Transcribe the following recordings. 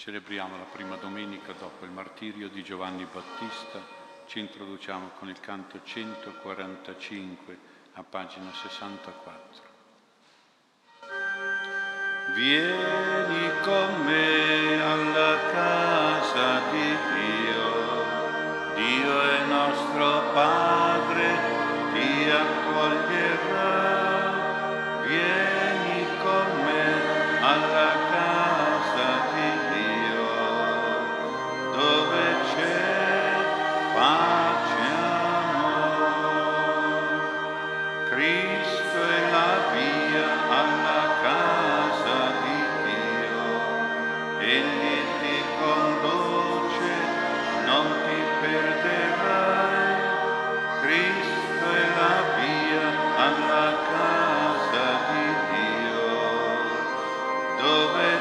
Celebriamo la prima domenica dopo il martirio di Giovanni Battista. Ci introduciamo con il canto 145 a pagina 64. Vieni con me dove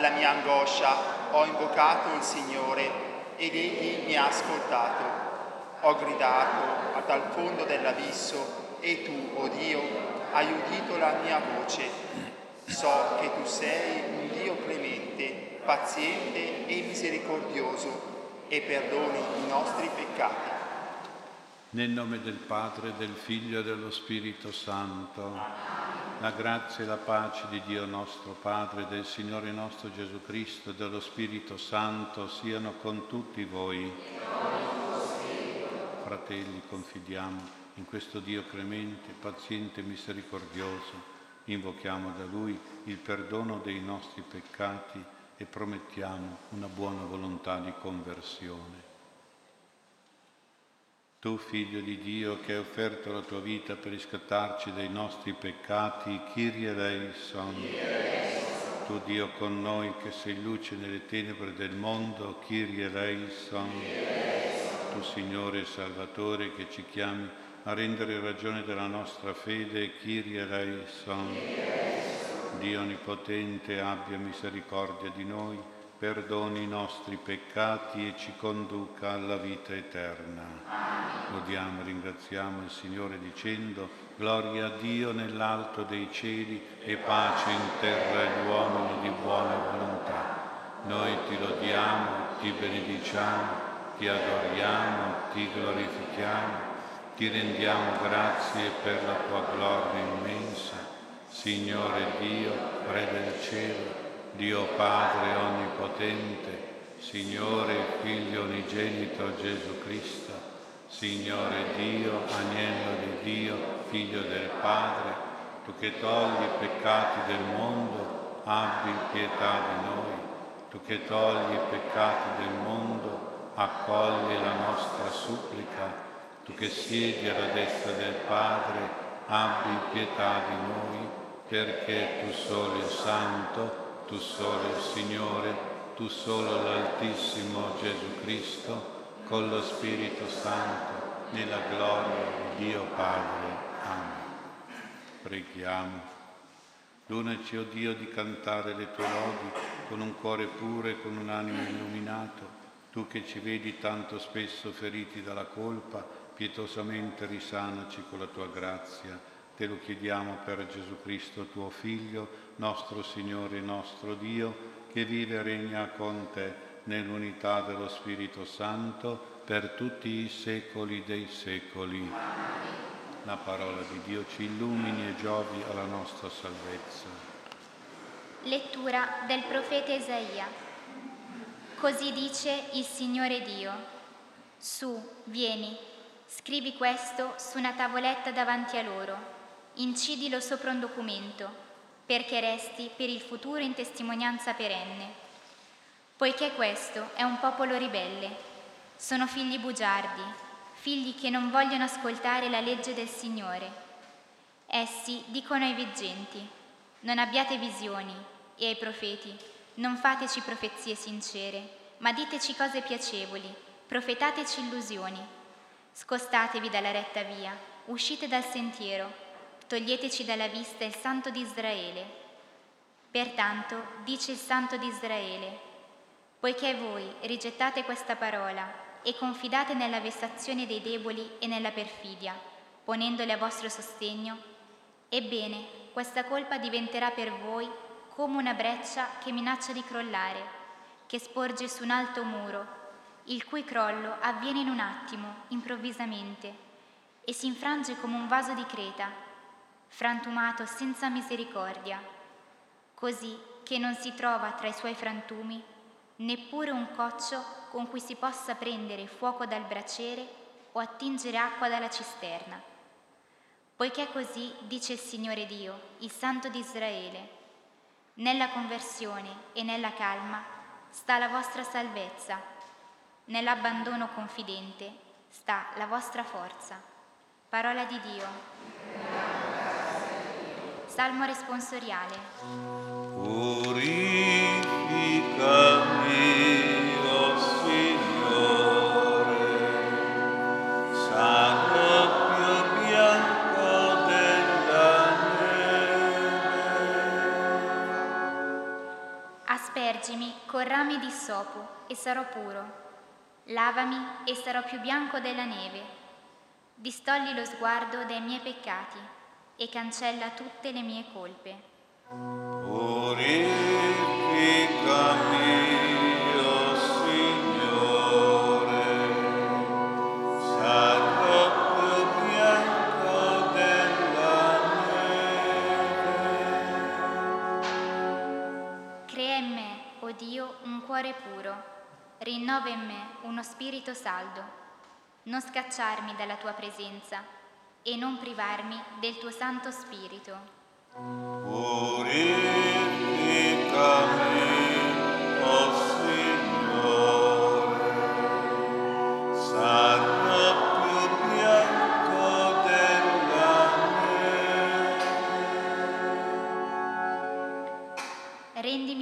dalla mia angoscia ho invocato il Signore ed Egli mi ha ascoltato. Ho gridato dal fondo dell'abisso e tu, oh Dio, hai udito la mia voce. So che tu sei un Dio clemente, paziente e misericordioso e perdoni i nostri peccati. Nel nome del Padre, del Figlio e dello Spirito Santo, la grazia e la pace di Dio nostro Padre, del Signore nostro Gesù Cristo e dello Spirito Santo siano con tutti voi. Fratelli, confidiamo in questo Dio clemente, paziente e misericordioso. Invochiamo da Lui il perdono dei nostri peccati e promettiamo una buona volontà di conversione. Tu, figlio di Dio, che hai offerto la tua vita per riscattarci dai nostri peccati, Kyrie eleison. Tu, Dio con noi, che sei luce nelle tenebre del mondo, Kyrie eleison. Tu, Signore e Salvatore, che ci chiami a rendere ragione della nostra fede, Kyrie eleison. Dio Onnipotente, abbia misericordia di noi, perdoni i nostri peccati e ci conduca alla vita eterna. Lodiamo e ringraziamo il Signore dicendo, Gloria a Dio nell'alto dei cieli e pace in terra agli uomini di buona volontà. Noi ti lodiamo, ti benediciamo, ti adoriamo, ti glorifichiamo, ti rendiamo grazie per la tua gloria immensa. Signore Dio, Re del cielo, Dio Padre Onnipotente, Signore Figlio Unigenito Gesù Cristo, Signore Dio, Agnello di Dio, Figlio del Padre, tu che togli i peccati del mondo, abbi pietà di noi. Tu che togli i peccati del mondo, accogli la nostra supplica. Tu che siedi alla destra del Padre, abbi pietà di noi, perché tu solo il Santo, tu solo il Signore, tu solo l'Altissimo Gesù Cristo, con lo Spirito Santo, nella gloria di Dio Padre. Amen. Preghiamo. Donaci, o Dio, di cantare le tue lodi con un cuore puro e con un animo illuminato. Tu che ci vedi tanto spesso feriti dalla colpa, pietosamente risanaci con la tua grazia. Te lo chiediamo per Gesù Cristo, tuo Figlio, nostro Signore e nostro Dio, che vive e regna con te nell'unità dello Spirito Santo per tutti i secoli dei secoli. La parola di Dio ci illumini e giovi alla nostra salvezza. Lettura del profeta Isaia. Così dice il Signore Dio. Su, vieni, scrivi questo su una tavoletta davanti a loro, incidilo sopra un documento, perché resti per il futuro in testimonianza perenne. Poiché questo è un popolo ribelle, sono figli bugiardi, figli che non vogliono ascoltare la legge del Signore. Essi dicono ai veggenti, non abbiate visioni, e ai profeti, non fateci profezie sincere, ma diteci cose piacevoli, profetateci illusioni. Scostatevi dalla retta via, uscite dal sentiero, toglieteci dalla vista il Santo di Israele. Pertanto, dice il Santo di Israele, poiché voi rigettate questa parola e confidate nella vessazione dei deboli e nella perfidia, ponendole a vostro sostegno, ebbene, questa colpa diventerà per voi come una breccia che minaccia di crollare, che sporge su un alto muro, il cui crollo avviene in un attimo, improvvisamente, e si infrange come un vaso di creta, frantumato senza misericordia, così che non si trova tra i suoi frantumi neppure un coccio con cui si possa prendere fuoco dal braciere o attingere acqua dalla cisterna. Poiché così dice il Signore Dio, il Santo di Israele, nella conversione e nella calma sta la vostra salvezza, nell'abbandono confidente sta la vostra forza. Parola di Dio. Salmo responsoriale. Purificami. con rami di sopo e sarò puro. Lavami e sarò più bianco della neve. Distogli lo sguardo dai miei peccati e cancella tutte le mie colpe. Purificami. cuore puro, rinnova in me uno spirito saldo, non scacciarmi dalla tua presenza e non privarmi del tuo Santo Spirito. Purificami.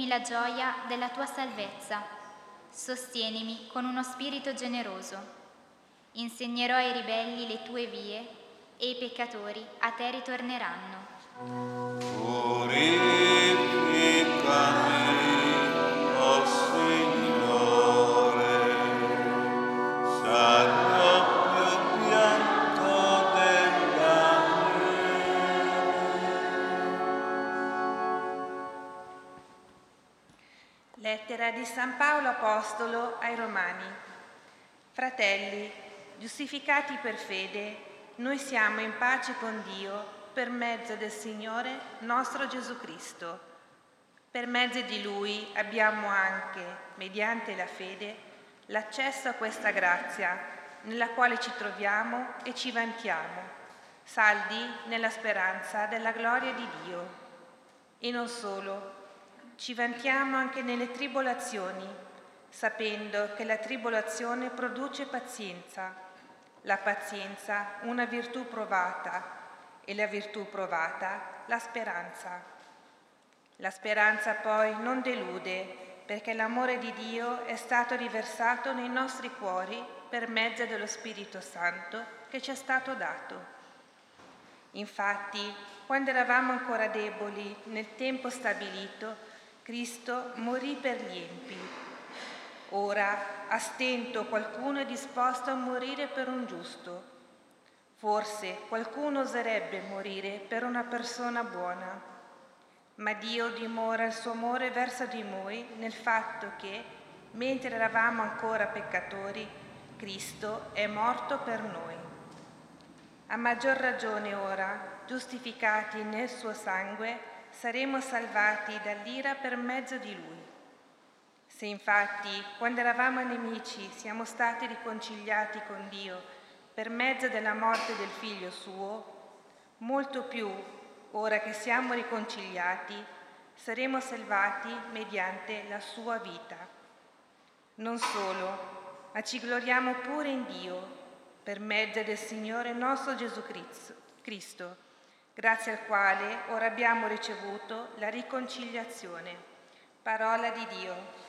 la gioia della tua salvezza. Sostienimi con uno spirito generoso. Insegnerò ai ribelli le tue vie e i peccatori a te ritorneranno. Purificami. Lettera di San Paolo Apostolo ai Romani. Fratelli, giustificati per fede, noi siamo in pace con Dio per mezzo del Signore nostro Gesù Cristo. Per mezzo di Lui abbiamo anche, mediante la fede, l'accesso a questa grazia nella quale ci troviamo e ci vantiamo, saldi nella speranza della gloria di Dio. E non solo, ci vantiamo anche nelle tribolazioni, sapendo che la tribolazione produce pazienza, la pazienza una virtù provata e la virtù provata la speranza. La speranza poi non delude perché l'amore di Dio è stato riversato nei nostri cuori per mezzo dello Spirito Santo che ci è stato dato. Infatti, quando eravamo ancora deboli nel tempo stabilito, Cristo morì per gli empi. Ora, a stento, qualcuno è disposto a morire per un giusto. Forse qualcuno oserebbe morire per una persona buona. Ma Dio dimora il suo amore verso di noi nel fatto che, mentre eravamo ancora peccatori, Cristo è morto per noi. A maggior ragione ora, giustificati nel suo sangue, saremo salvati dall'ira per mezzo di Lui. Se infatti, quando eravamo nemici, siamo stati riconciliati con Dio per mezzo della morte del Figlio suo, molto più, ora che siamo riconciliati, saremo salvati mediante la sua vita. Non solo, ma ci gloriamo pure in Dio per mezzo del Signore nostro Gesù Cristo, grazie al quale ora abbiamo ricevuto la riconciliazione. Parola di Dio.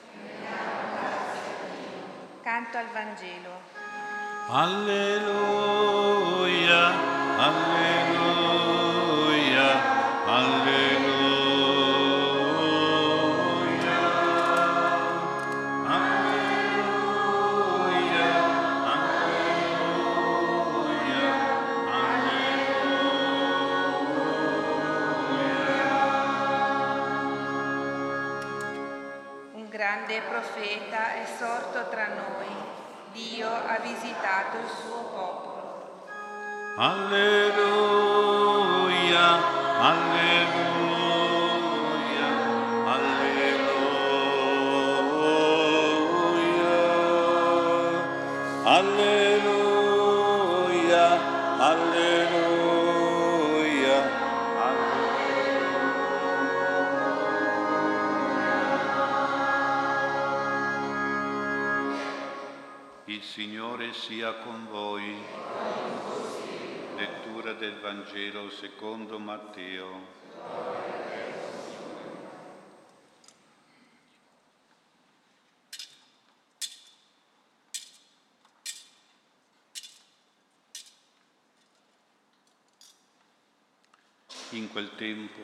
Canto al Vangelo. Alleluia, alleluia, sorto tra noi, Dio ha visitato il suo popolo. Alleluia, alleluia, alleluia, alleluia, Sia con voi. Lettura del Vangelo secondo Matteo. In quel tempo,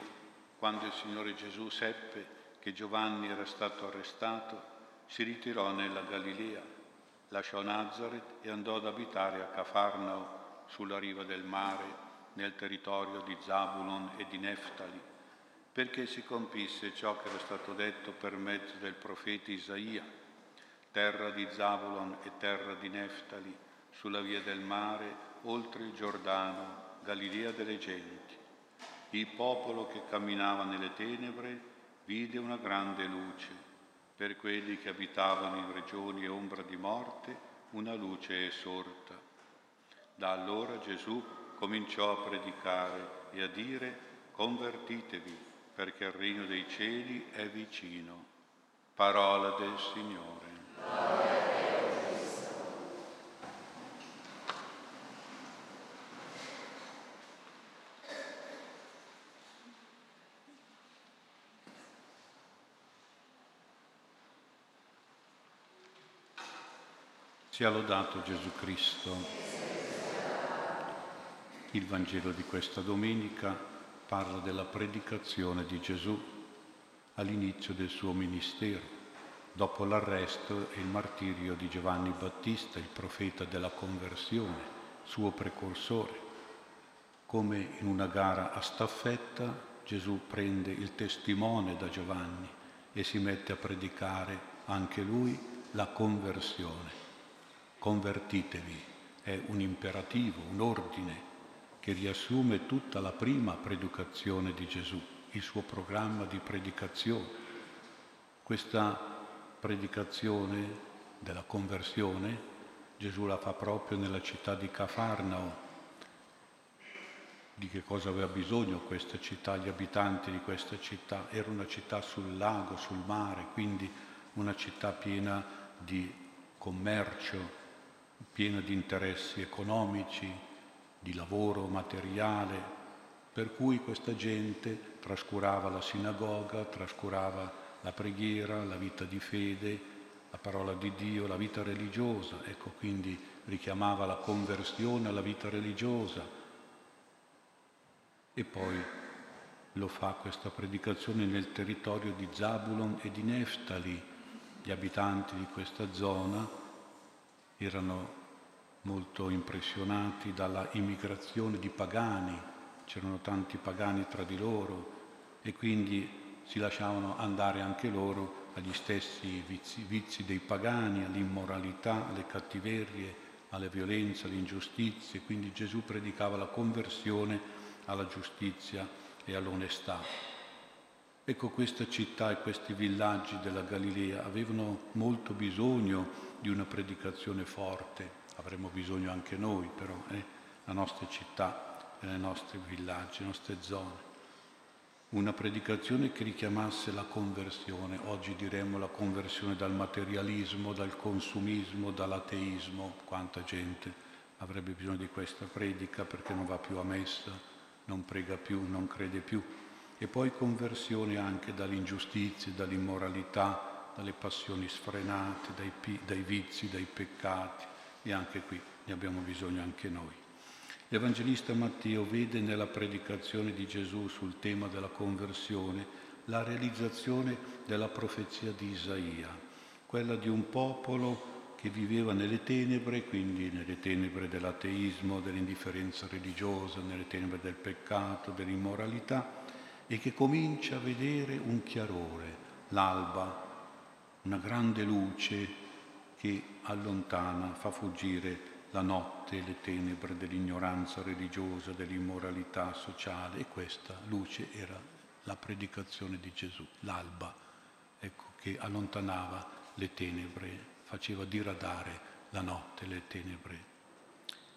quando il Signore Gesù seppe che Giovanni era stato arrestato, si ritirò nella Galilea lasciò Nazareth e andò ad abitare a Cafarnao, sulla riva del mare, nel territorio di Zabulon e di Neftali, perché si compisse ciò che era stato detto per mezzo del profeta Isaia, terra di Zabulon e terra di Neftali, sulla via del mare, oltre il Giordano, Galilea delle genti. Il popolo che camminava nelle tenebre vide una grande luce per quelli che abitavano in regioni ombra di morte, una luce è sorta. Da allora Gesù cominciò a predicare e a dire convertitevi perché il regno dei cieli è vicino. Parola del Signore. Sia lodato Gesù Cristo. Il Vangelo di questa domenica parla della predicazione di Gesù all'inizio del suo ministero, dopo l'arresto e il martirio di Giovanni Battista, il profeta della conversione, suo precursore. Come in una gara a staffetta, Gesù prende il testimone da Giovanni e si mette a predicare anche lui la conversione convertitevi, è un imperativo, un ordine che riassume tutta la prima predicazione di Gesù, il suo programma di predicazione. Questa predicazione della conversione Gesù la fa proprio nella città di Cafarnao. Di che cosa aveva bisogno questa città, gli abitanti di questa città? Era una città sul lago, sul mare, quindi una città piena di commercio, piena di interessi economici, di lavoro materiale, per cui questa gente trascurava la sinagoga, trascurava la preghiera, la vita di fede, la parola di Dio, la vita religiosa, ecco quindi richiamava la conversione alla vita religiosa. E poi lo fa questa predicazione nel territorio di Zabulon e di Neftali, gli abitanti di questa zona erano molto impressionati dalla immigrazione di pagani, c'erano tanti pagani tra di loro e quindi si lasciavano andare anche loro agli stessi vizi, vizi dei pagani, all'immoralità, alle cattiverie, alle violenze, alle ingiustizie. Quindi Gesù predicava la conversione alla giustizia e all'onestà. Ecco, questa città e questi villaggi della Galilea avevano molto bisogno di una predicazione forte, avremo bisogno anche noi però, eh? la nostra città, nei nostri villaggi, le nostre zone. Una predicazione che richiamasse la conversione, oggi diremmo la conversione dal materialismo, dal consumismo, dall'ateismo, quanta gente avrebbe bisogno di questa predica perché non va più a messa, non prega più, non crede più. E poi conversione anche dall'ingiustizia, dall'immoralità, dalle passioni sfrenate, dai, dai vizi, dai peccati e anche qui ne abbiamo bisogno anche noi. L'Evangelista Matteo vede nella predicazione di Gesù sul tema della conversione la realizzazione della profezia di Isaia, quella di un popolo che viveva nelle tenebre, quindi nelle tenebre dell'ateismo, dell'indifferenza religiosa, nelle tenebre del peccato, dell'immoralità, e che comincia a vedere un chiarore, l'alba, una grande luce che allontana, fa fuggire la notte, le tenebre dell'ignoranza religiosa, dell'immoralità sociale e questa luce era la predicazione di Gesù, l'alba, ecco, che allontanava le tenebre, faceva diradare la notte, le tenebre.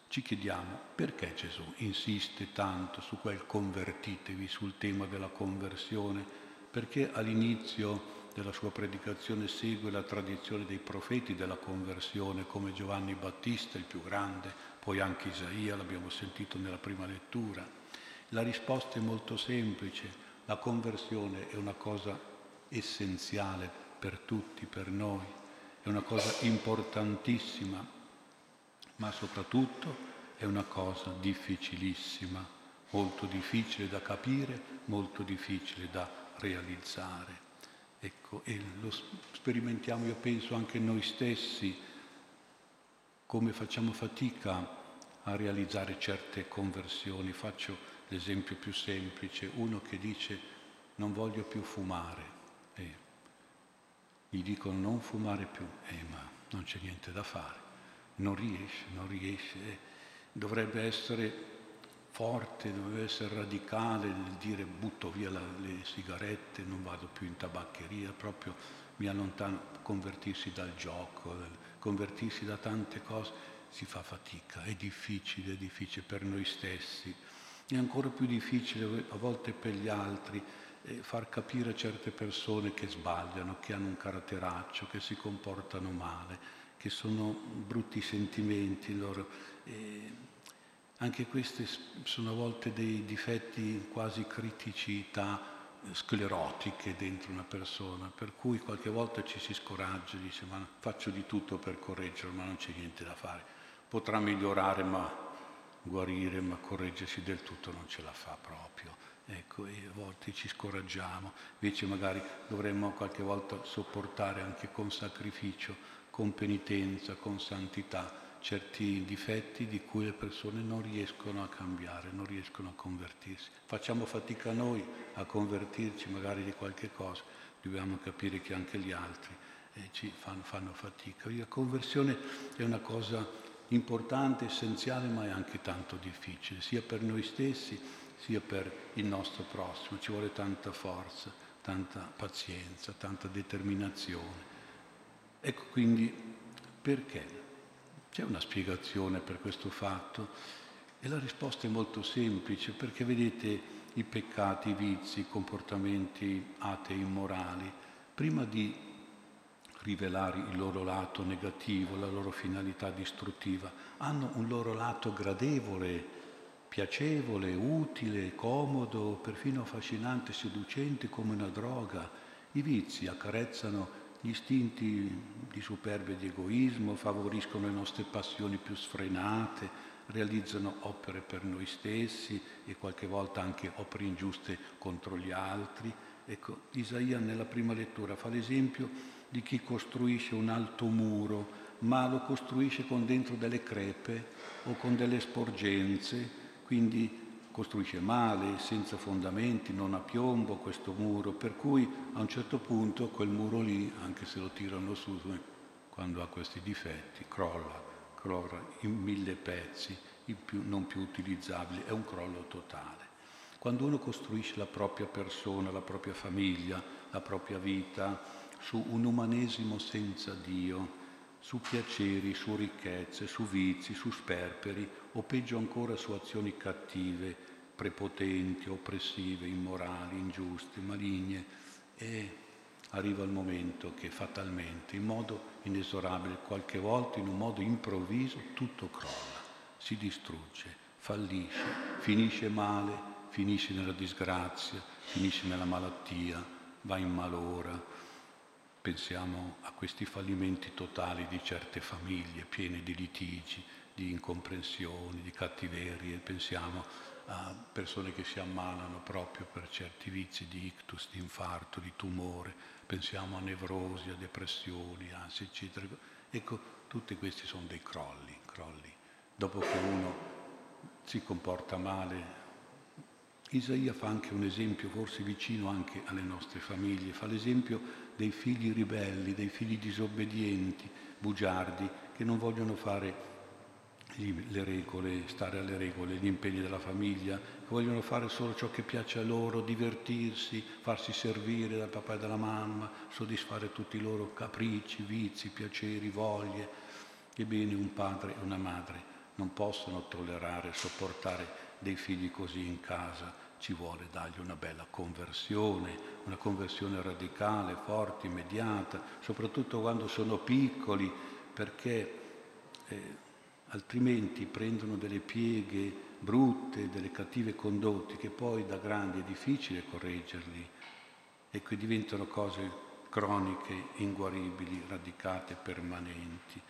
Ci chiediamo perché Gesù insiste tanto su quel convertitevi, sul tema della conversione, perché all'inizio della sua predicazione segue la tradizione dei profeti della conversione come Giovanni Battista, il più grande, poi anche Isaia, l'abbiamo sentito nella prima lettura. La risposta è molto semplice, la conversione è una cosa essenziale per tutti, per noi, è una cosa importantissima, ma soprattutto è una cosa difficilissima, molto difficile da capire, molto difficile da realizzare. Ecco, e lo sperimentiamo, io penso, anche noi stessi, come facciamo fatica a realizzare certe conversioni. Faccio l'esempio più semplice, uno che dice non voglio più fumare, e gli dicono non fumare più, eh, ma non c'è niente da fare, non riesce, non riesce, eh. dovrebbe essere forte, doveva essere radicale nel dire butto via la, le sigarette, non vado più in tabaccheria, proprio mi allontano, convertirsi dal gioco, convertirsi da tante cose, si fa fatica, è difficile, è difficile per noi stessi, è ancora più difficile a volte per gli altri eh, far capire a certe persone che sbagliano, che hanno un caratteraccio, che si comportano male, che sono brutti sentimenti loro. Eh, anche questi sono a volte dei difetti quasi criticità eh, sclerotiche dentro una persona, per cui qualche volta ci si scoraggia, dice ma faccio di tutto per correggerlo, ma non c'è niente da fare. Potrà migliorare, ma guarire, ma correggersi del tutto non ce la fa proprio. Ecco, e a volte ci scoraggiamo, invece magari dovremmo qualche volta sopportare anche con sacrificio, con penitenza, con santità certi difetti di cui le persone non riescono a cambiare, non riescono a convertirsi. Facciamo fatica noi a convertirci magari di qualche cosa, dobbiamo capire che anche gli altri eh, ci fanno, fanno fatica. La conversione è una cosa importante, essenziale, ma è anche tanto difficile, sia per noi stessi sia per il nostro prossimo. Ci vuole tanta forza, tanta pazienza, tanta determinazione. Ecco quindi perché c'è una spiegazione per questo fatto e la risposta è molto semplice perché vedete i peccati, i vizi, i comportamenti atei, immorali, prima di rivelare il loro lato negativo, la loro finalità distruttiva, hanno un loro lato gradevole, piacevole, utile, comodo, perfino affascinante, seducente come una droga. I vizi accarezzano gli istinti di superbia e di egoismo favoriscono le nostre passioni più sfrenate, realizzano opere per noi stessi e qualche volta anche opere ingiuste contro gli altri. Ecco, Isaia nella prima lettura fa l'esempio di chi costruisce un alto muro, ma lo costruisce con dentro delle crepe o con delle sporgenze, quindi costruisce male, senza fondamenti, non a piombo questo muro, per cui a un certo punto quel muro lì, anche se lo tirano su, quando ha questi difetti, crolla, crolla in mille pezzi, in più, non più utilizzabili, è un crollo totale. Quando uno costruisce la propria persona, la propria famiglia, la propria vita su un umanesimo senza Dio, su piaceri, su ricchezze, su vizi, su sperperi o peggio ancora su azioni cattive, prepotenti, oppressive, immorali, ingiuste, maligne e arriva il momento che fatalmente, in modo inesorabile, qualche volta in un modo improvviso, tutto crolla, si distrugge, fallisce, finisce male, finisce nella disgrazia, finisce nella malattia, va in malora. Pensiamo a questi fallimenti totali di certe famiglie piene di litigi, di incomprensioni, di cattiverie, pensiamo persone che si ammalano proprio per certi vizi di ictus, di infarto, di tumore, pensiamo a nevrosi, a depressioni, ansia, eccetera. Ecco, tutti questi sono dei crolli, crolli. Dopo che uno si comporta male, Isaia fa anche un esempio, forse vicino anche alle nostre famiglie, fa l'esempio dei figli ribelli, dei figli disobbedienti, bugiardi, che non vogliono fare le regole, stare alle regole, gli impegni della famiglia, che vogliono fare solo ciò che piace a loro, divertirsi, farsi servire dal papà e dalla mamma, soddisfare tutti i loro capricci, vizi, piaceri, voglie. Ebbene un padre e una madre non possono tollerare, sopportare dei figli così in casa, ci vuole dargli una bella conversione, una conversione radicale, forte, immediata, soprattutto quando sono piccoli, perché eh, altrimenti prendono delle pieghe brutte, delle cattive condotte che poi da grandi è difficile correggerli e che diventano cose croniche, inguaribili, radicate, permanenti.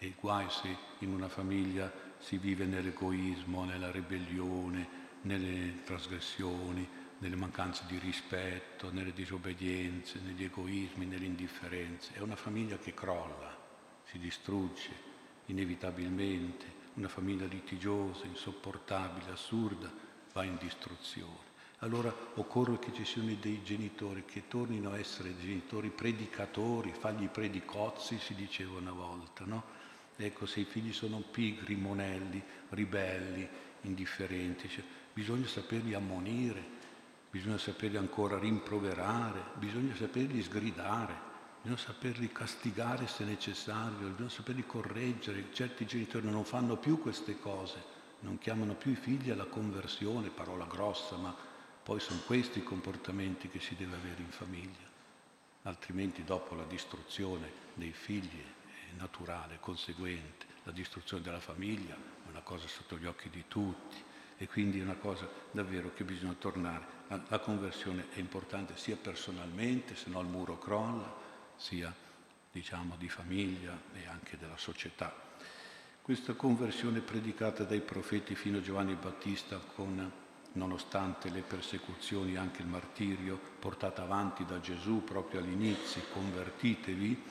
E guai se in una famiglia si vive nell'egoismo, nella ribellione, nelle trasgressioni, nelle mancanze di rispetto, nelle disobbedienze, negli egoismi, nelle indifferenze. È una famiglia che crolla, si distrugge inevitabilmente, una famiglia litigiosa, insopportabile, assurda, va in distruzione. Allora occorre che ci siano dei genitori che tornino a essere genitori predicatori, fagli predicozzi, si diceva una volta, no? Ecco, se i figli sono pigri, monelli, ribelli, indifferenti, cioè, bisogna saperli ammonire, bisogna saperli ancora rimproverare, bisogna saperli sgridare, bisogna saperli castigare se necessario, bisogna saperli correggere. Certi genitori non fanno più queste cose, non chiamano più i figli alla conversione, parola grossa, ma poi sono questi i comportamenti che si deve avere in famiglia. Altrimenti dopo la distruzione dei figli è naturale, conseguente. La distruzione della famiglia è una cosa sotto gli occhi di tutti e quindi è una cosa davvero che bisogna tornare. La, conversione è importante sia personalmente, se no il muro crolla, sia diciamo, di famiglia e anche della società. Questa conversione predicata dai profeti fino a Giovanni Battista con nonostante le persecuzioni e anche il martirio portata avanti da Gesù proprio all'inizio, convertitevi,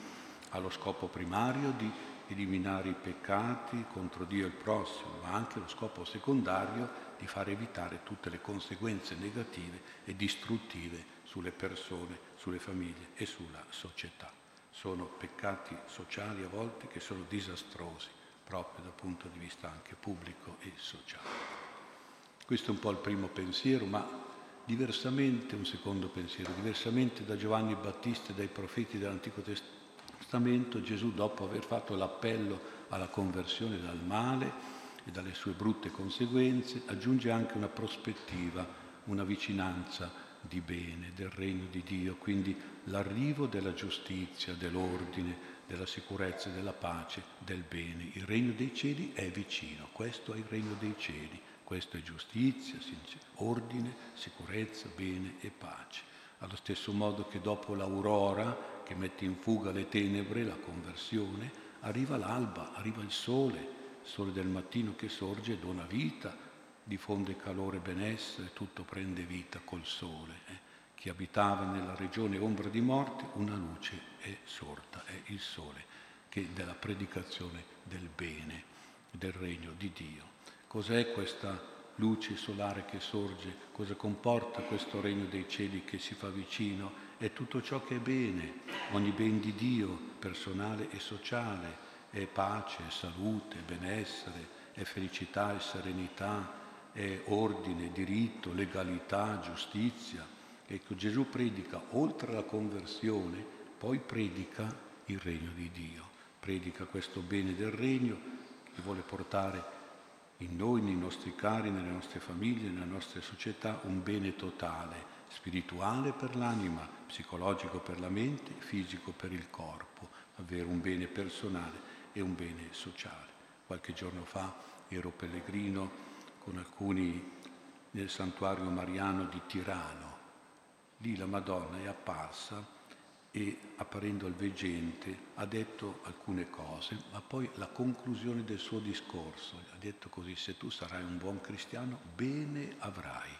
ha lo scopo primario di eliminare i peccati contro Dio e il prossimo, ma anche lo scopo secondario di far evitare tutte le conseguenze negative e distruttive sulle persone, sulle famiglie e sulla società. Sono peccati sociali a volte che sono disastrosi proprio dal punto di vista anche pubblico e sociale. Questo è un po' il primo pensiero, ma diversamente, un secondo pensiero, diversamente da Giovanni Battista e dai profeti dell'Antico Testamento, Gesù dopo aver fatto l'appello alla conversione dal male e dalle sue brutte conseguenze, aggiunge anche una prospettiva, una vicinanza di bene, del regno di Dio, quindi l'arrivo della giustizia, dell'ordine, della sicurezza, della pace, del bene. Il regno dei cieli è vicino, questo è il regno dei cieli, questo è giustizia, ordine, sicurezza, bene e pace. Allo stesso modo che dopo l'aurora che mette in fuga le tenebre, la conversione, arriva l'alba, arriva il sole, il sole del mattino che sorge e dona vita, diffonde calore e benessere, tutto prende vita col sole. Eh. Chi abitava nella regione ombra di morte, una luce è sorta, è il sole, che della predicazione del bene, del regno di Dio. Cos'è questa luce solare che sorge? Cosa comporta questo regno dei cieli che si fa vicino? È tutto ciò che è bene, ogni ben di Dio, personale e sociale, è pace, è salute, è benessere, è felicità, è serenità, è ordine, diritto, legalità, giustizia. Ecco, Gesù predica oltre alla conversione, poi predica il regno di Dio, predica questo bene del regno che vuole portare in noi, nei nostri cari, nelle nostre famiglie, nella nostra società, un bene totale, spirituale per l'anima, psicologico per la mente, fisico per il corpo, avere un bene personale e un bene sociale. Qualche giorno fa ero pellegrino con alcuni nel santuario mariano di Tirano. Lì la Madonna è apparsa e apparendo al veggente ha detto alcune cose, ma poi la conclusione del suo discorso ha detto così, se tu sarai un buon cristiano, bene avrai.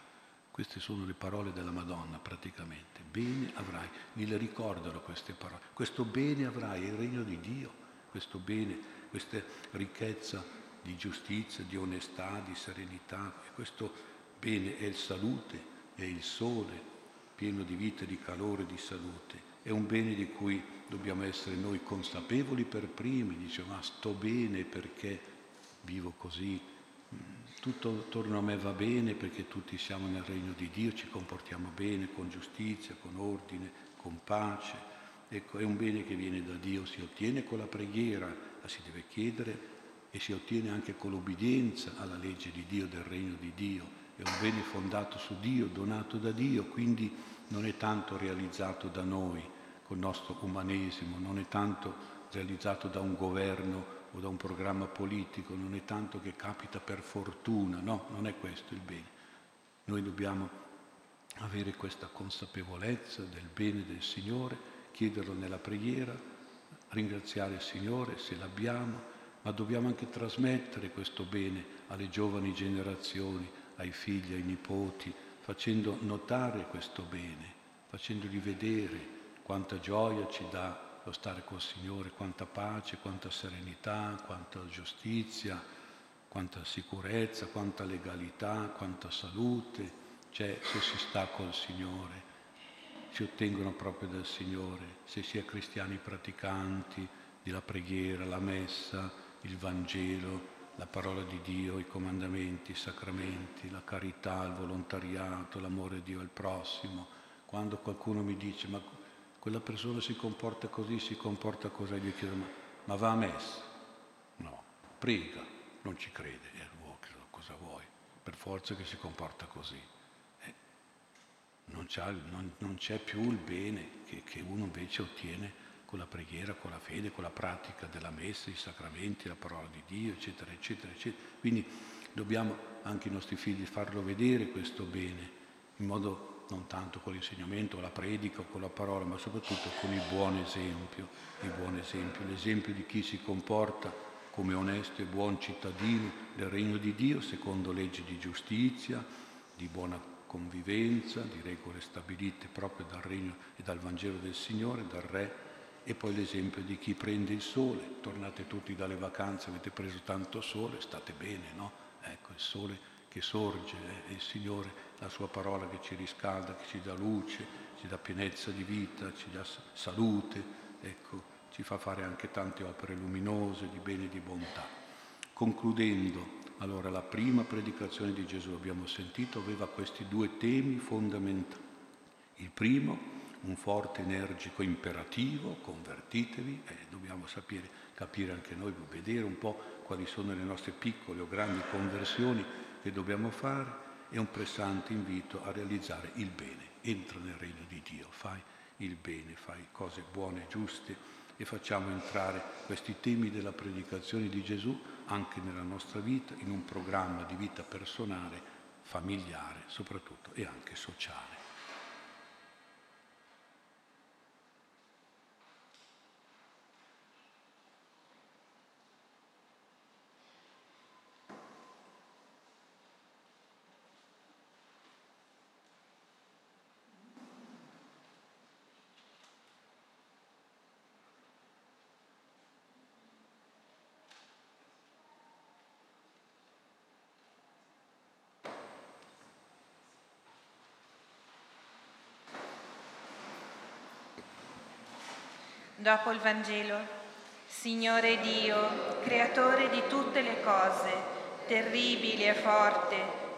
Queste sono le parole della Madonna praticamente, bene avrai, mi le ricordano queste parole, questo bene avrai, il regno di Dio, questo bene, questa ricchezza di giustizia, di onestà, di serenità, questo bene è il salute, è il sole, pieno di vita, di calore, di salute. È un bene di cui dobbiamo essere noi consapevoli per primi, dice ma sto bene perché vivo così, tutto attorno a me va bene perché tutti siamo nel regno di Dio, ci comportiamo bene, con giustizia, con ordine, con pace. Ecco, è un bene che viene da Dio, si ottiene con la preghiera, la si deve chiedere e si ottiene anche con l'obbedienza alla legge di Dio, del regno di Dio. È un bene fondato su Dio, donato da Dio, quindi non è tanto realizzato da noi col nostro umanesimo, non è tanto realizzato da un governo o da un programma politico, non è tanto che capita per fortuna, no, non è questo il bene. Noi dobbiamo avere questa consapevolezza del bene del Signore, chiederlo nella preghiera, ringraziare il Signore se l'abbiamo, ma dobbiamo anche trasmettere questo bene alle giovani generazioni, ai figli, ai nipoti, facendo notare questo bene, facendogli vedere quanta gioia ci dà lo stare col Signore, quanta pace, quanta serenità, quanta giustizia, quanta sicurezza, quanta legalità, quanta salute c'è se si sta col Signore, si ottengono proprio dal Signore, se si è cristiani praticanti della preghiera, la messa, il Vangelo, la parola di Dio, i comandamenti, i sacramenti, la carità, il volontariato, l'amore a Dio al prossimo. Quando qualcuno mi dice ma quella persona si comporta così, si comporta così, io chiedo ma, ma va a messa? No, prega, non ci crede, e allora cosa vuoi? Per forza che si comporta così. Eh, non, non, non, c'è più il bene che, che uno invece ottiene con la preghiera, con la fede, con la pratica della messa, i sacramenti, la parola di Dio, eccetera, eccetera, eccetera. Quindi dobbiamo anche i nostri figli farlo vedere questo bene, in modo non tanto con l'insegnamento, la predica con la parola, ma soprattutto con il buon esempio, il buon esempio, l'esempio di chi si comporta come onesto e buon cittadino del regno di Dio, secondo leggi di giustizia, di buona convivenza, di regole stabilite proprio dal regno e dal Vangelo del Signore, dal Re e poi l'esempio di chi prende il sole, tornate tutti dalle vacanze, avete preso tanto sole, state bene, no? Ecco, il sole che sorge, è il Signore, la sua parola che ci riscalda, che ci dà luce, ci dà pienezza di vita, ci dà salute, ecco, ci fa fare anche tante opere luminose di bene e di bontà. Concludendo, allora la prima predicazione di Gesù, abbiamo sentito, aveva questi due temi fondamentali. Il primo, un forte, energico imperativo, convertitevi, e dobbiamo sapere, capire anche noi, vedere un po' quali sono le nostre piccole o grandi conversioni che dobbiamo fare e un pressante invito a realizzare il bene. Entra nel regno di Dio, fai il bene, fai cose buone, giuste e facciamo entrare questi temi della predicazione di Gesù anche nella nostra vita, in un programma di vita personale, familiare soprattutto e anche sociale. Dopo il Vangelo, Signore Dio, creatore di tutte le cose, terribile e forte,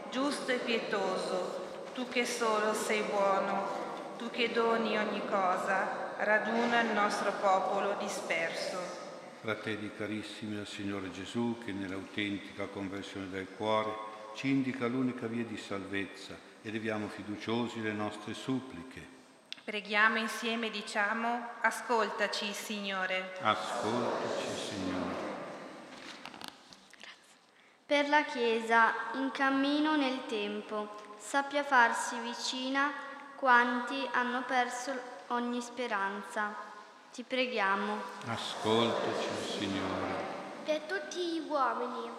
giusto e pietoso, tu che solo sei buono, tu che doni ogni cosa, raduna il nostro popolo disperso. Fratelli carissimi al Signore Gesù, che nell'autentica conversione del cuore ci indica l'unica via di salvezza, eleviamo fiduciosi le nostre suppliche. Preghiamo insieme e diciamo, ascoltaci Signore. Ascoltaci Signore. Per la Chiesa in cammino nel tempo, sappia farsi vicina quanti hanno perso ogni speranza. Ti preghiamo. Ascoltaci Signore. Per tutti gli uomini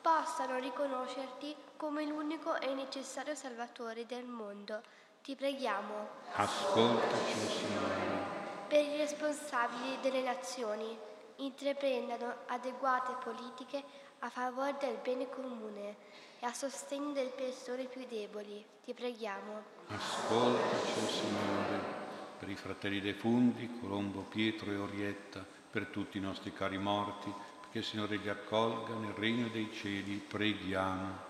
possano riconoscerti come l'unico e necessario Salvatore del mondo ti preghiamo. Ascoltaci, Signore. Per i responsabili delle nazioni, intraprendano adeguate politiche a favore del bene comune e a sostegno delle persone più deboli. Ti preghiamo. Ascoltaci, Signore, per i fratelli defunti, Colombo, Pietro e Orietta, per tutti i nostri cari morti, perché il Signore li accolga nel regno dei cieli. Preghiamo.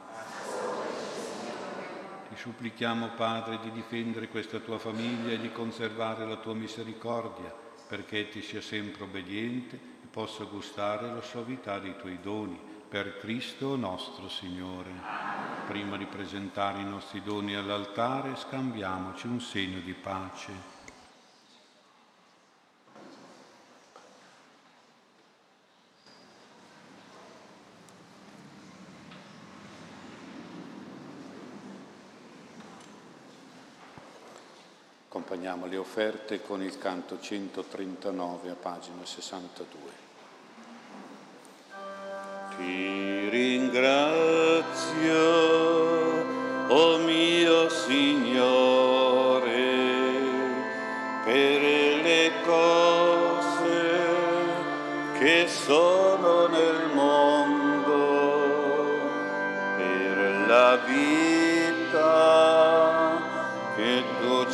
Ti supplichiamo, Padre, di difendere questa tua famiglia e di conservare la tua misericordia, perché ti sia sempre obbediente e possa gustare la suavità dei tuoi doni. Per Cristo nostro Signore. Prima di presentare i nostri doni all'altare, scambiamoci un segno di pace. Accompagniamo le offerte con il canto 139 a pagina 62. Ti ringrazio, oh mio Signore, per le cose che sono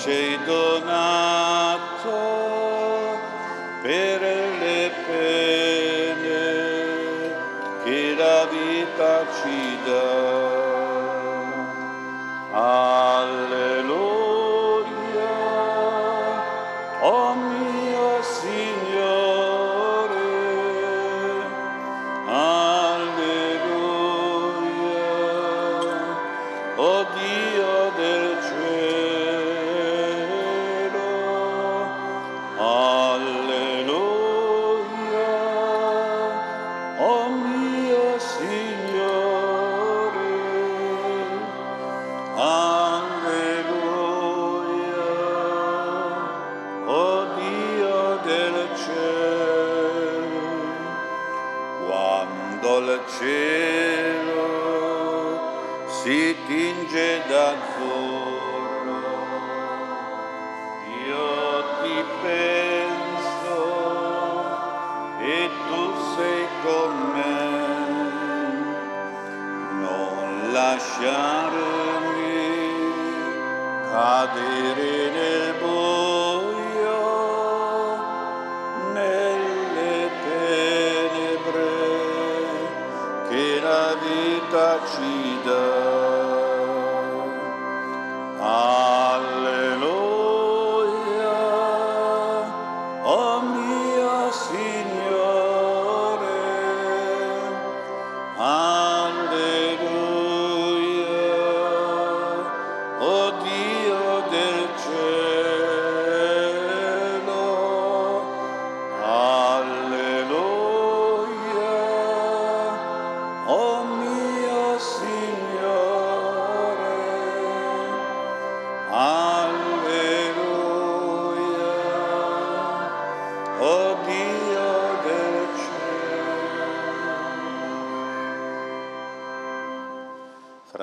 tu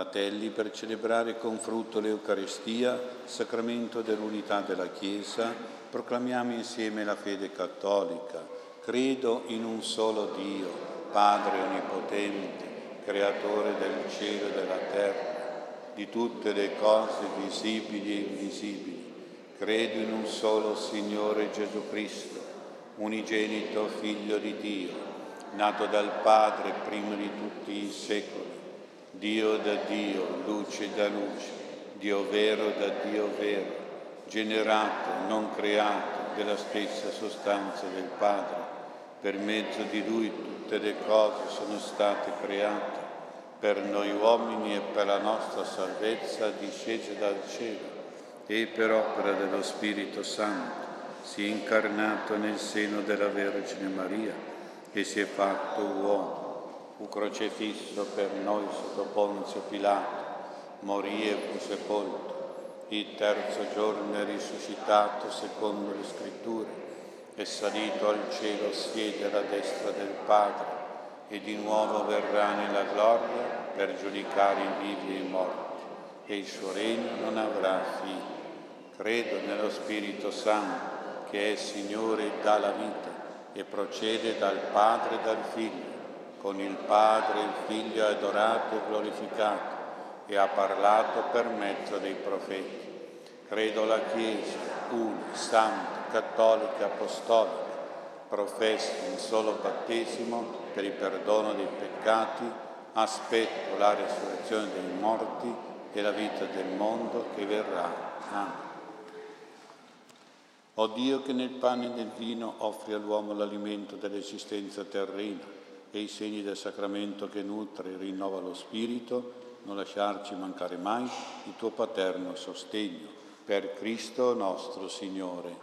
per celebrare con frutto l'Eucaristia, sacramento dell'unità della Chiesa, proclamiamo insieme la fede cattolica. Credo in un solo Dio, Padre Onnipotente, Creatore del cielo e della terra, di tutte le cose visibili e invisibili. Credo in un solo Signore Gesù Cristo, unigenito Figlio di Dio, nato dal Padre prima di tutti i secoli Dio da Dio, luce da luce, Dio vero da Dio vero, generato, non creato, della stessa sostanza del Padre. Per mezzo di Lui tutte le cose sono state create. Per noi uomini e per la nostra salvezza discese dal cielo e per opera dello Spirito Santo si è incarnato nel seno della Vergine Maria e si è fatto uomo, fu crocefisso per noi sotto Ponzio Pilato, morì e fu sepolto, il terzo giorno è risuscitato secondo le scritture, è salito al cielo, siede alla destra del Padre e di nuovo verrà nella gloria per giudicare i vivi e i morti e il suo regno non avrà fine. Credo nello Spirito Santo che è Signore e dà la vita e procede dal Padre e dal Figlio. Con il Padre il Figlio è adorato e glorificato e ha parlato per mezzo dei profeti. Credo la Chiesa, una, santa, cattolica, apostolica, professo un solo battesimo per il perdono dei peccati, aspetto la resurrezione dei morti e la vita del mondo che verrà. Amen. O Dio che nel pane e nel vino offri all'uomo l'alimento dell'esistenza terrena e i segni del sacramento che nutre e rinnova lo spirito, non lasciarci mancare mai il tuo paterno sostegno. Per Cristo nostro Signore.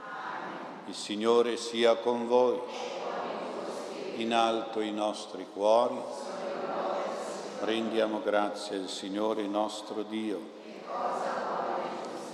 Il Signore sia con voi. In alto i nostri cuori. Rendiamo grazie al Signore nostro Dio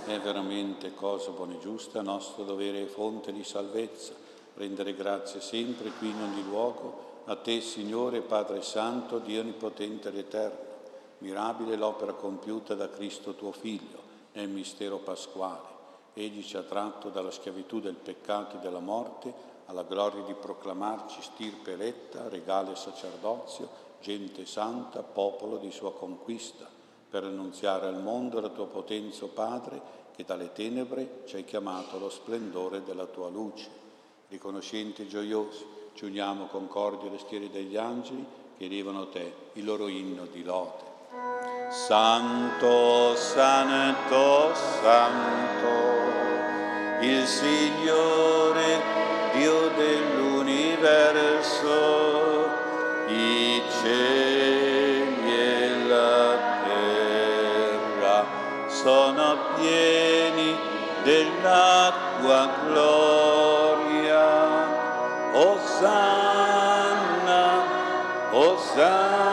è veramente cosa buona e giusta, nostro dovere e fonte di salvezza, rendere grazie sempre qui in ogni luogo a te, Signore Padre Santo, Dio Onnipotente ed Eterno. Mirabile l'opera compiuta da Cristo tuo Figlio nel mistero pasquale. Egli ci ha tratto dalla schiavitù del peccato e della morte alla gloria di proclamarci stirpe eletta, regale sacerdozio, gente santa, popolo di sua conquista per annunziare al mondo la tua potenza, Padre, che dalle tenebre ci hai chiamato allo splendore della tua luce. Riconoscenti e gioiosi, ci uniamo concordi alle stiere degli angeli che elevano te il loro inno di lode. Santo, santo, santo, il Signore, Dio dell'universo, i cieli sono pieni della tua gloria. Hosanna, Hosanna.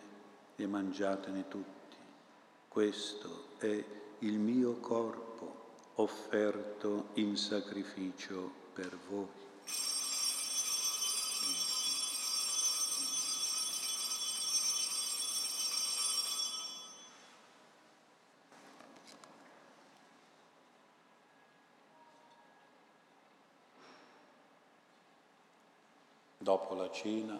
e mangiatene tutti. Questo è il mio corpo offerto in sacrificio per voi. Dopo la cena,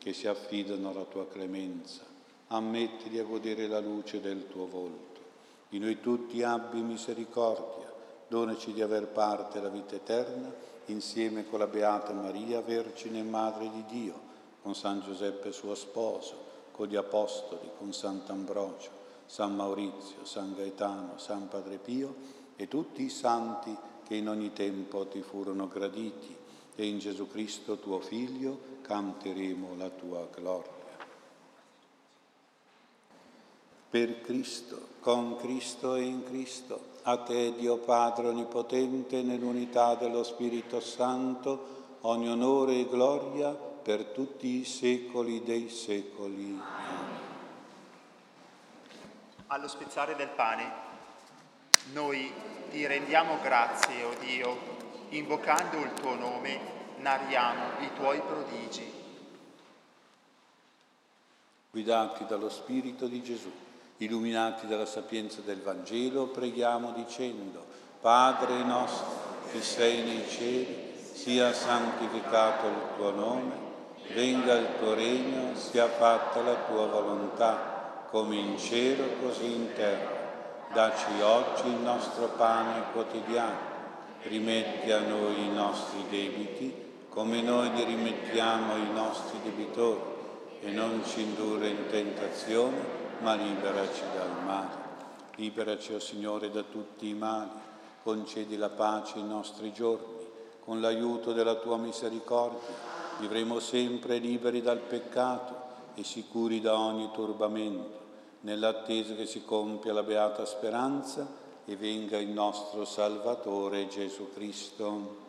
che si affidano alla tua clemenza. Ammettili a godere la luce del tuo volto. Di noi tutti abbi misericordia, donaci di aver parte la vita eterna, insieme con la Beata Maria, Vergine e Madre di Dio, con San Giuseppe suo sposo, con gli Apostoli, con Sant'Ambrogio, San Maurizio, San Gaetano, San Padre Pio e tutti i santi che in ogni tempo ti furono graditi e in Gesù Cristo tuo Figlio canteremo la tua gloria. Per Cristo, con Cristo e in Cristo, a te Dio Padre Onnipotente, nell'unità dello Spirito Santo, ogni onore e gloria per tutti i secoli dei secoli. Amen. Allo spezzare del pane, noi ti rendiamo grazie, o oh Dio, invocando il tuo nome, narriamo i tuoi prodigi. Guidati dallo Spirito di Gesù, illuminati dalla sapienza del Vangelo, preghiamo dicendo, Padre nostro che sei nei cieli, sia santificato il tuo nome, venga il tuo regno, sia fatta la tua volontà, come in cielo così in terra. Daci oggi il nostro pane quotidiano rimetti a noi i nostri debiti, come noi rimettiamo ai nostri debitori, e non ci indurre in tentazione, ma liberaci dal male. Liberaci, o oh Signore, da tutti i mali, concedi la pace ai nostri giorni, con l'aiuto della tua misericordia vivremo sempre liberi dal peccato e sicuri da ogni turbamento, nell'attesa che si compia la beata speranza e venga il nostro Salvatore Gesù Cristo.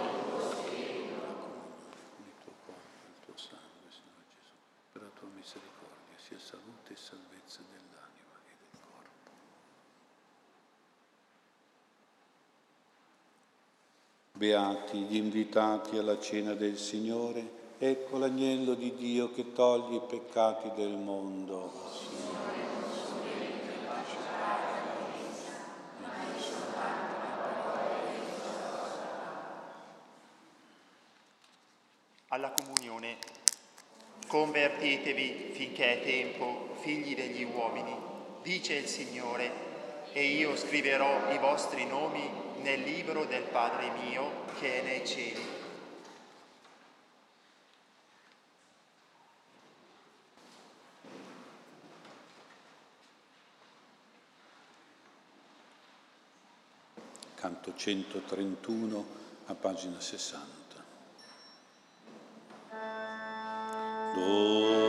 Beati gli invitati alla cena del Signore, ecco l'agnello di Dio che toglie i peccati del mondo. Alla comunione. Convertitevi finché è tempo, figli degli uomini, dice il Signore, e io scriverò i vostri nomi nel libro del Padre mio che è nei cieli. canto 131 a pagina 60. Dolce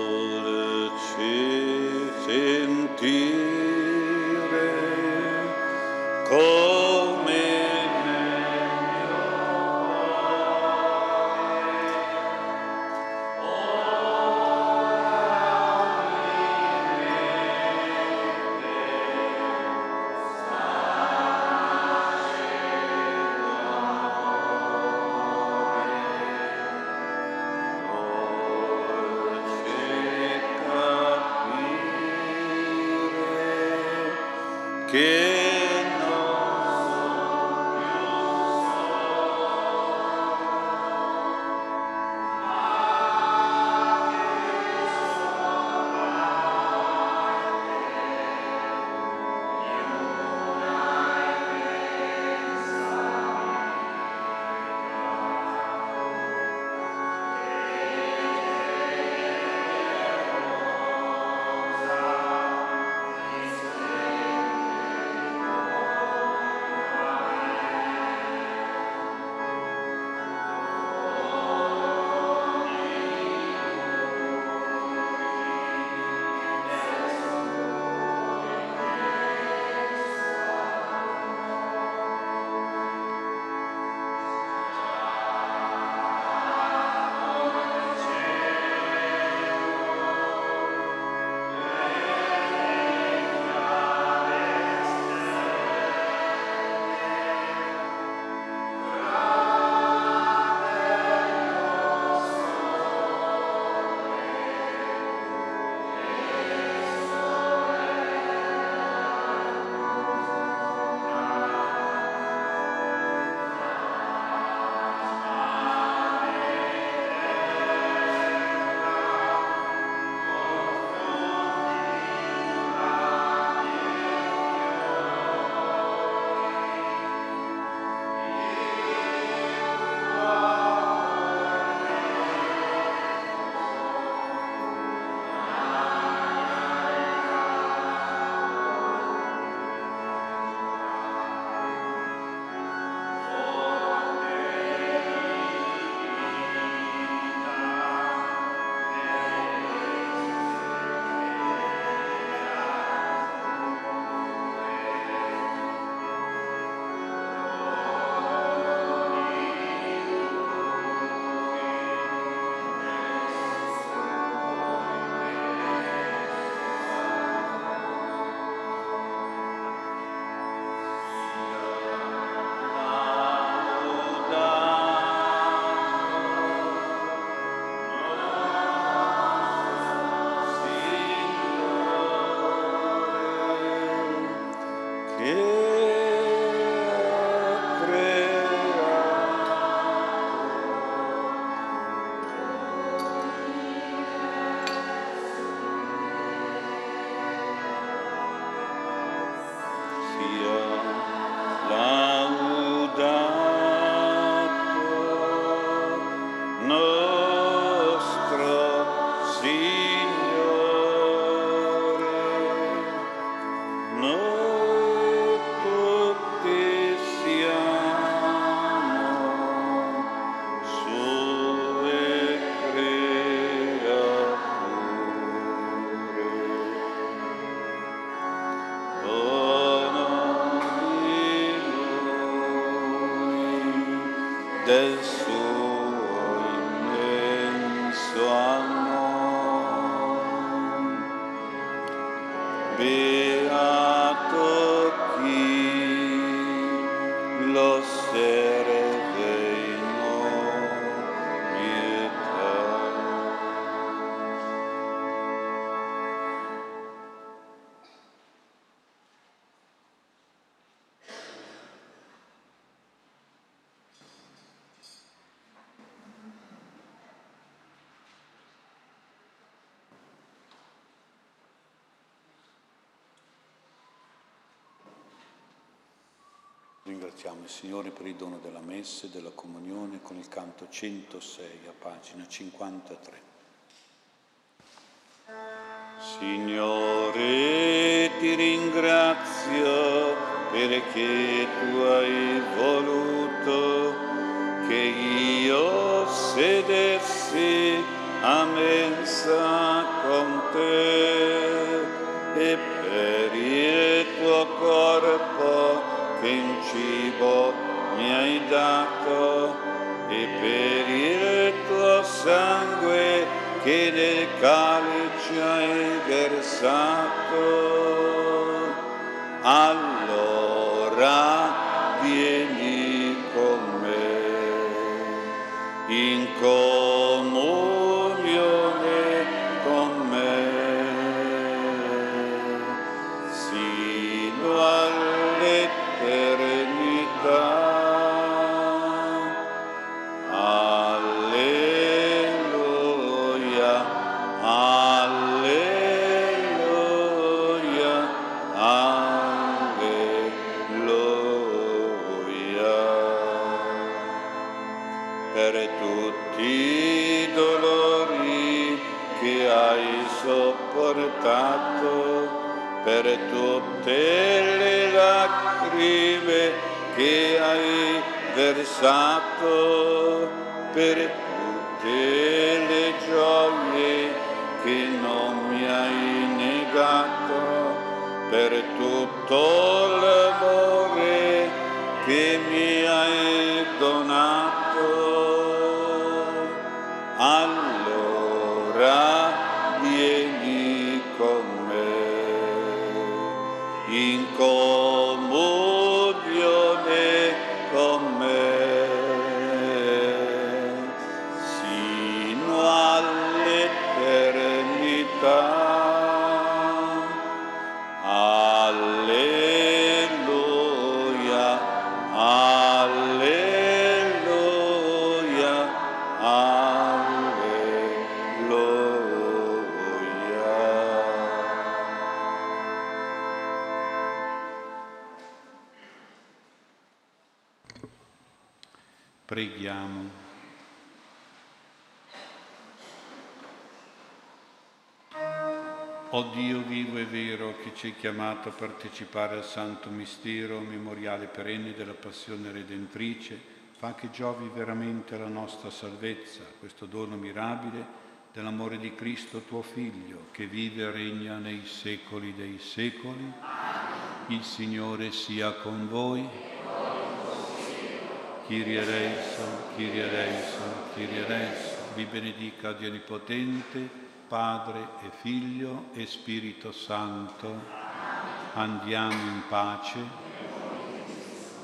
Ringraziamo il Signore per il dono della messa e della comunione con il canto 106 a pagina 53. Signore, ti ringrazio perché tu hai voluto che io sedessi a mensa con te e per il tuo corpo che in cibo mi hai dato e per il tuo sangue che nel calice hai versato. Allora O Dio vivo e vero che ci hai chiamato a partecipare al santo mistero memoriale perenne della passione redentrice, fa che giovi veramente alla nostra salvezza questo dono mirabile dell'amore di Cristo tuo Figlio, che vive e regna nei secoli dei secoli. Il Signore sia con voi. Kyrie eleison, Kyrie eleison, Kyrie eleison. Vi benedica Dio Onnipotente, Padre e Figlio e Spirito Santo. Andiamo in pace.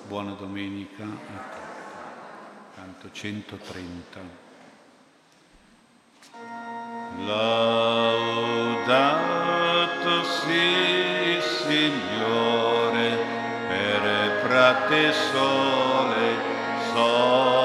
Buona domenica. Canto 130. Laudato si Signore per prate sole, sora